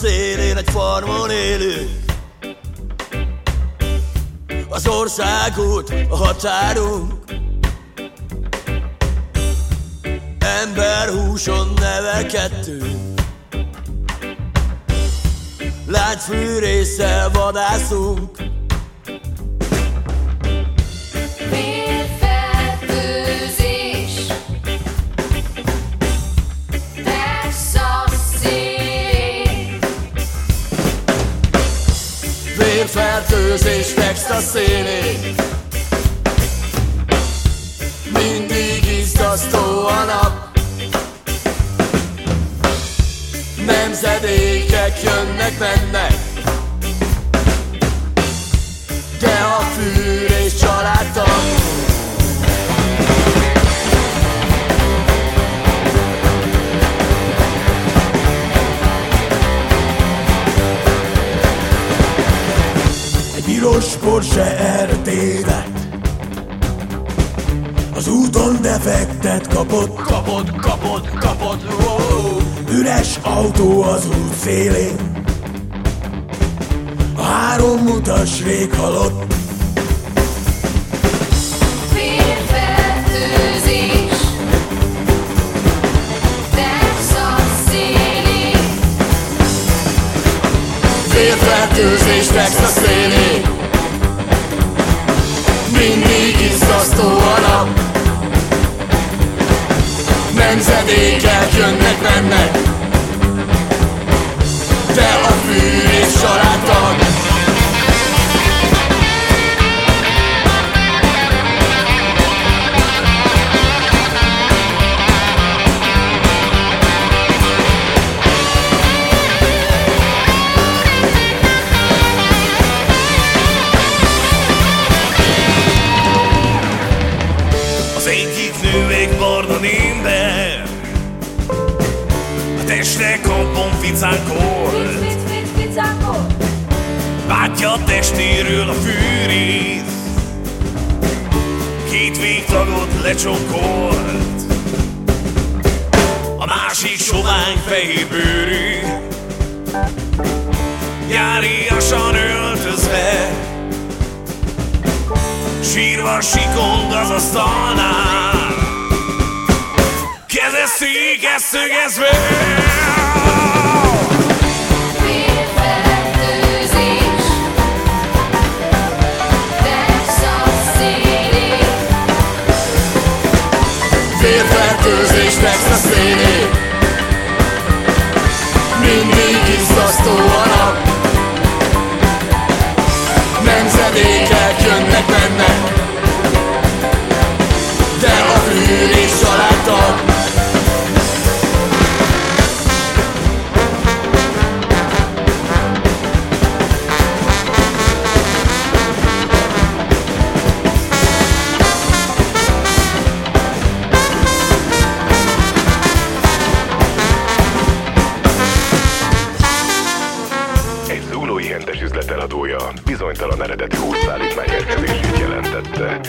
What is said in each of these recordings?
szélén egy farmon élünk. Az országút a határunk. Ember húson nevelkedtünk Lágyfűrészsel vadászunk Vérfertőzés Texas szélén. Mindig izzasztó a nap. Nemzedékek jönnek, Egy piros Porsche erre tévedt Az úton defektet kapott. Kapott, kapott, kapott, wow. Üres autó az út szélén. A három utas rég halott. Texas Nemzedékek jönnek, mennek. De a fűrés egyik nő egy barna némber A teste kampon ficánkol Fic, fic, fic, ficákol Bátja a testéről a fűrész. Két végtagot lecsonkolt A másik sovány fehér bőrű. Járiasan öltözve. Sírva sikond az asztalnál Keze székes szögezve Vérfertőzés Texas szélén Mindig izzasztó a nap. Nemzedékek jönnek, eredetű hússzállítmány érkezését jelentette.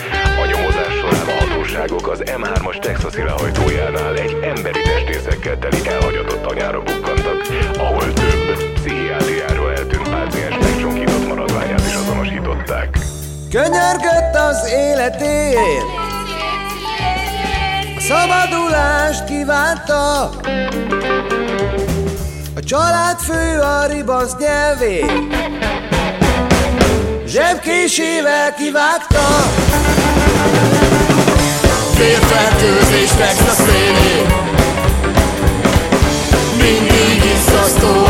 A nyomozás során a hatóságok az M3-as texasi lehajtójánál egy emberi testészekkel teli elhagyatott anyára bukkantak, ahol több pszichiátriáról eltűnt páciens megcsonkított maradványát is azonosították. Könyörgött az életéért A szabadulást kívánta A család fő a ribasz nyelvét Zsebkésével kivágta. Vérfertőzés Texas szélén Mindig izzasztó